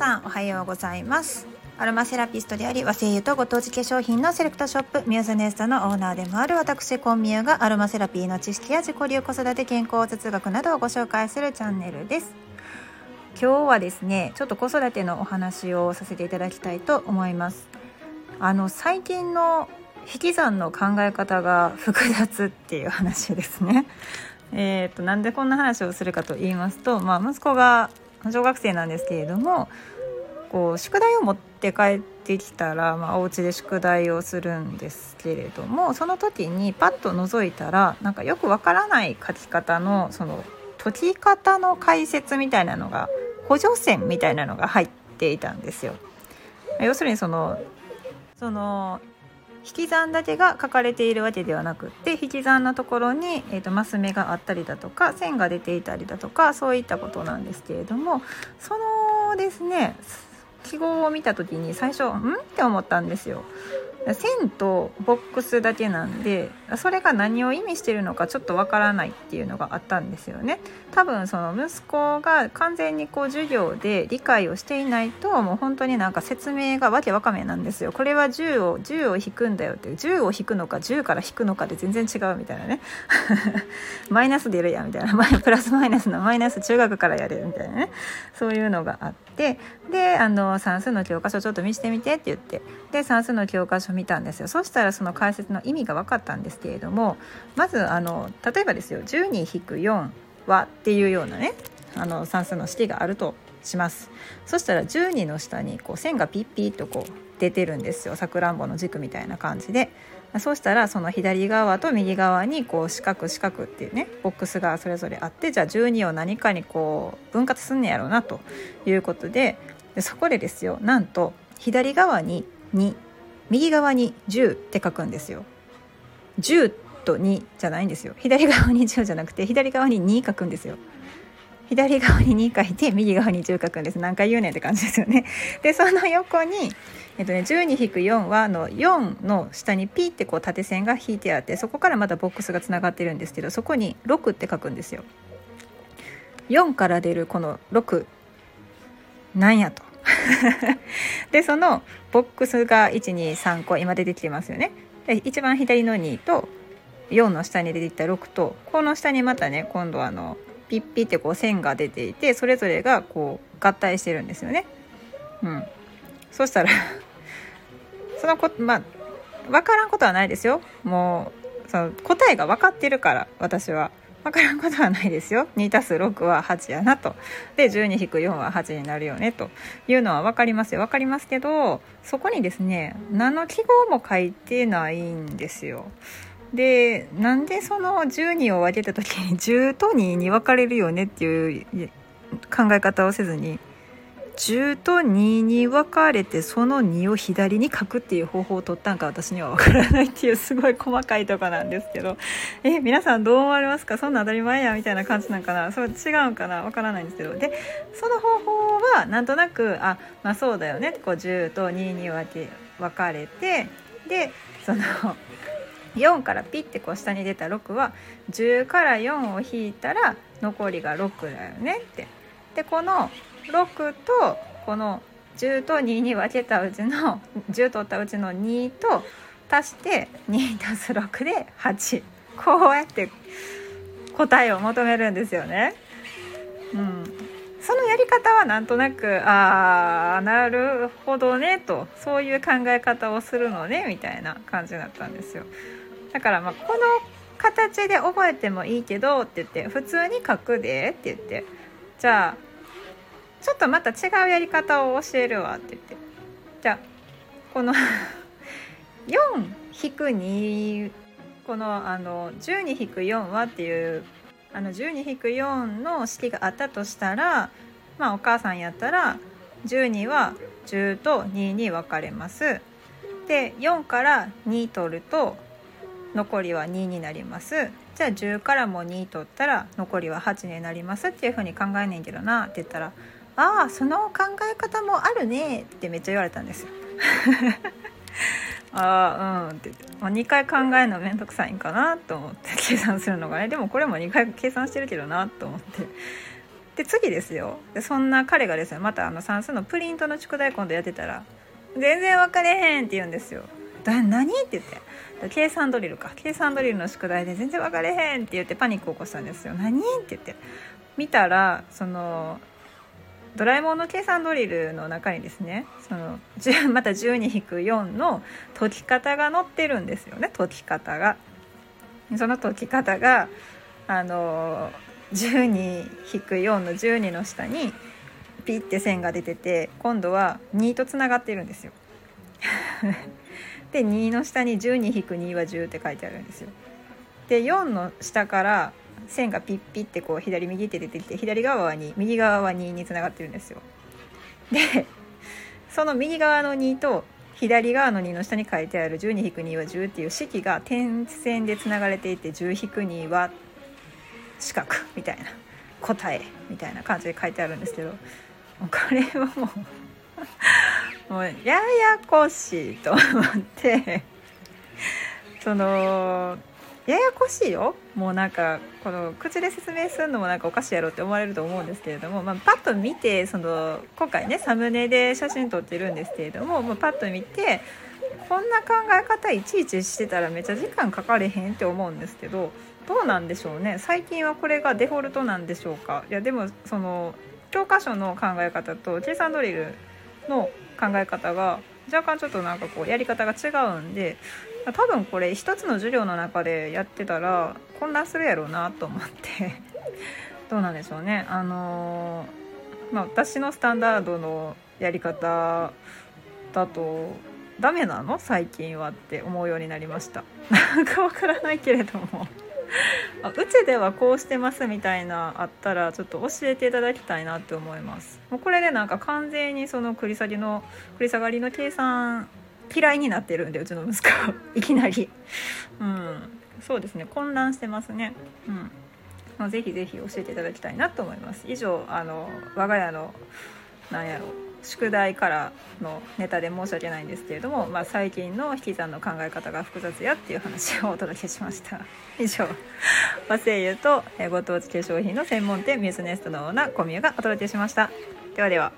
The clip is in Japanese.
さんおはようございます。アロマセラピストであり和製油とご当地化粧品のセレクトショップミューズネストのオーナーでもある私コンミューがアロマセラピーの知識や自己流子育て健康哲学などをご紹介するチャンネルです。今日はですねちょっと子育てのお話をさせていただきたいと思います。あの最近の引き算の考え方が複雑っていう話ですね。えーと、なんでこんな話をするかと言いますと、まあ、息子が小学生なんですけれどもこう宿題を持って帰ってきたら、まあ、お家で宿題をするんですけれどもその時にパッと覗いたらなんかよくわからない書き方のその解き方の解説みたいなのが補助線みたいなのが入っていたんですよ。要するにそのその引き算だけが書かれているわけではなくって引き算のところに、えーと、マス目があったりだとか線が出ていたりだとかそういったことなんですけれどもそのですね記号を見た時に最初ん？って思ったんですよ。線とボックスだけなんでそれが何を意味してるのかちょっとわからないっていうのがあったんですよね。多分その息子が完全にこう授業で理解をしていないともう本当になんか説明がわけわかめなんですよ。これは10を10を引くんだよって10を引くのか10から引くのかで全然違うみたいなね。マイナス出るやんみたいな。プラスマイナスのマイナス中学からやるみたいなね。そういうのがあって。であの算数の教科書ちょっと見せてみてって言って。で算数の教科書見たんですよ。そしたらその解説の意味が分かったんですけれどもまずあの例えばですよ12-4はっていうようなねあの算数の式があるとします。そしたら12の下にこう線がピッピッとこう出てるんですよ。さくらんぼの軸みたいな感じで。そうしたらその左側と右側にこう四角四角っていうねボックスがそれぞれあってじゃあ12を何かにこう分割すんねやろうなということで。でそこでですよなんと左側に2右側に10って書くんですよ。10と2じゃないんですよ左側に10じゃなくて左側に2書くんですよ。左側に2書いて右側に10書くんです何回言うねんって感じですよね。でその横に、えっとね、12-4はの4の下にピーってこう縦線が引いてあってそこからまたボックスがつながってるんですけどそこに6って書くんですよ。4から出るこの6なんやと。でそのボックスが123個今出てきてますよね。で一番左の2と4の下に出てきた6とこの下にまたね今度あのピッピってこう線が出ていてそれぞれがこう合体してるんですよね。うん、そしたら そのこまあ分からんことはないですよもうその答えが分かってるから私は分からんことはないですよ。2たす6は8やなと。で12-4は8になるよねというのは分かりますよ。分かりますけどそこにですね何の記号も書いてないんですよ。でなんでその12を分けた時に10と2に分かれるよねっていう考え方をせずに10と2に分かれてその2を左に書くっていう方法を取ったんか私には分からないっていうすごい細かいとこなんですけど。え皆さんどう思われますか？そんな当たり前やみたいな感じなんかな？そう違うんかな？分からないんですけど。でその方法はなんとなくあまあそうだよね。こう10と2に分け分かれてでその 4からピッてこう下に出た6は10から4を引いたら残りが6だよねって。でこの6とこの10と2に分けたうちの 10取ったうちの2と足して2足す6で8こうやって答えを求めるんですよね。うん、そのやり方はなんとなくああなるほどねとそういう考え方をするのねみたいな感じだったんですよ。だからまあこの形で覚えてもいいけどって言って普通に書くでって言ってじゃあちょっとまた違うやり方を教えるわって言ってじゃあこの 4-2このあの12-4はっていうあの12-4の式があったとしたらまあお母さんやったら12は10と2に分かれます。で4から2取ると残りは2になりますじゃあ10からも2取ったら残りは8になりますっていうふうに考えねんけどなって言ったらああその考え方もあるねってめっちゃ言われたんですよ。ああうんって言って、まあ、2回考えるの面倒くさいんかなと思って計算するのがね。でもこれも2回計算してるけどなと思って。で次ですよ。でそんな彼がですねまたあの算数のプリントの宿題今度やってたら「全然分かれへん」って言うんですよ。だ何って言って。計算ドリルか。計算ドリルの宿題で全然分かれへんって言ってパニックを起こしたんですよ。何って言って。見たらそのドラえもんの計算ドリルの中にですねその また12-4の解き方が載ってるんですよね解き方が。その解き方があの12-4の12の下にピッて線が出てて今度は2とつながってるんですよ。で2の下に12-2は10って書いてあるんですよ。で4の下から線がピッピッてこう左右って出てきて左側は2右側は2につながってるんですよ。でその右側の2と左側の2の下に書いてある12-2は10っていう式が点線でつながれていて10-2は四角みたいな答えみたいな感じで書いてあるんですけどこれはもうもうややこしいと思ってそのややこしいよ。もうなんかこの口で説明するのもなんかおかしいやろって思われると思うんですけれども、まあ、パッと見てその今回ねサムネで写真撮ってるんですけれどももうパッと見てこんな考え方いちいちしてたらめっちゃ時間かかれへんって思うんですけどどうなんでしょうね。最近はこれがデフォルトなんでしょうか。いやでもその教科書の考え方と計算ドリルの考え方が若干ちょっとなんかこうやり方が違うんで多分これ一つの授業の中でやってたら混乱するやろうなと思って。どうなんでしょうね。あのまあ、私のスタンダードのやり方だとダメなの？最近はって思うようになりました。なんかわからないけれども。あうちではこうしてますみたいなあったらちょっと教えていただきたいなって思います。もうこれでなんか完全にその繰り下げの繰り下がりの計算嫌いになってるんでうちの息子。いきなり。うん。そうですね。混乱してますね。うん。まあ、ぜひぜひ教えていただきたいなと思います。以上あの我が家のなんやろ宿題からのネタで申し訳ないんですけれども、まあ、最近の引き算の考え方が複雑やっていう話をお届けしました。以上。和製油とご当地化粧品の専門店ミューズネストのオーナーコミュがお届けしました。ではでは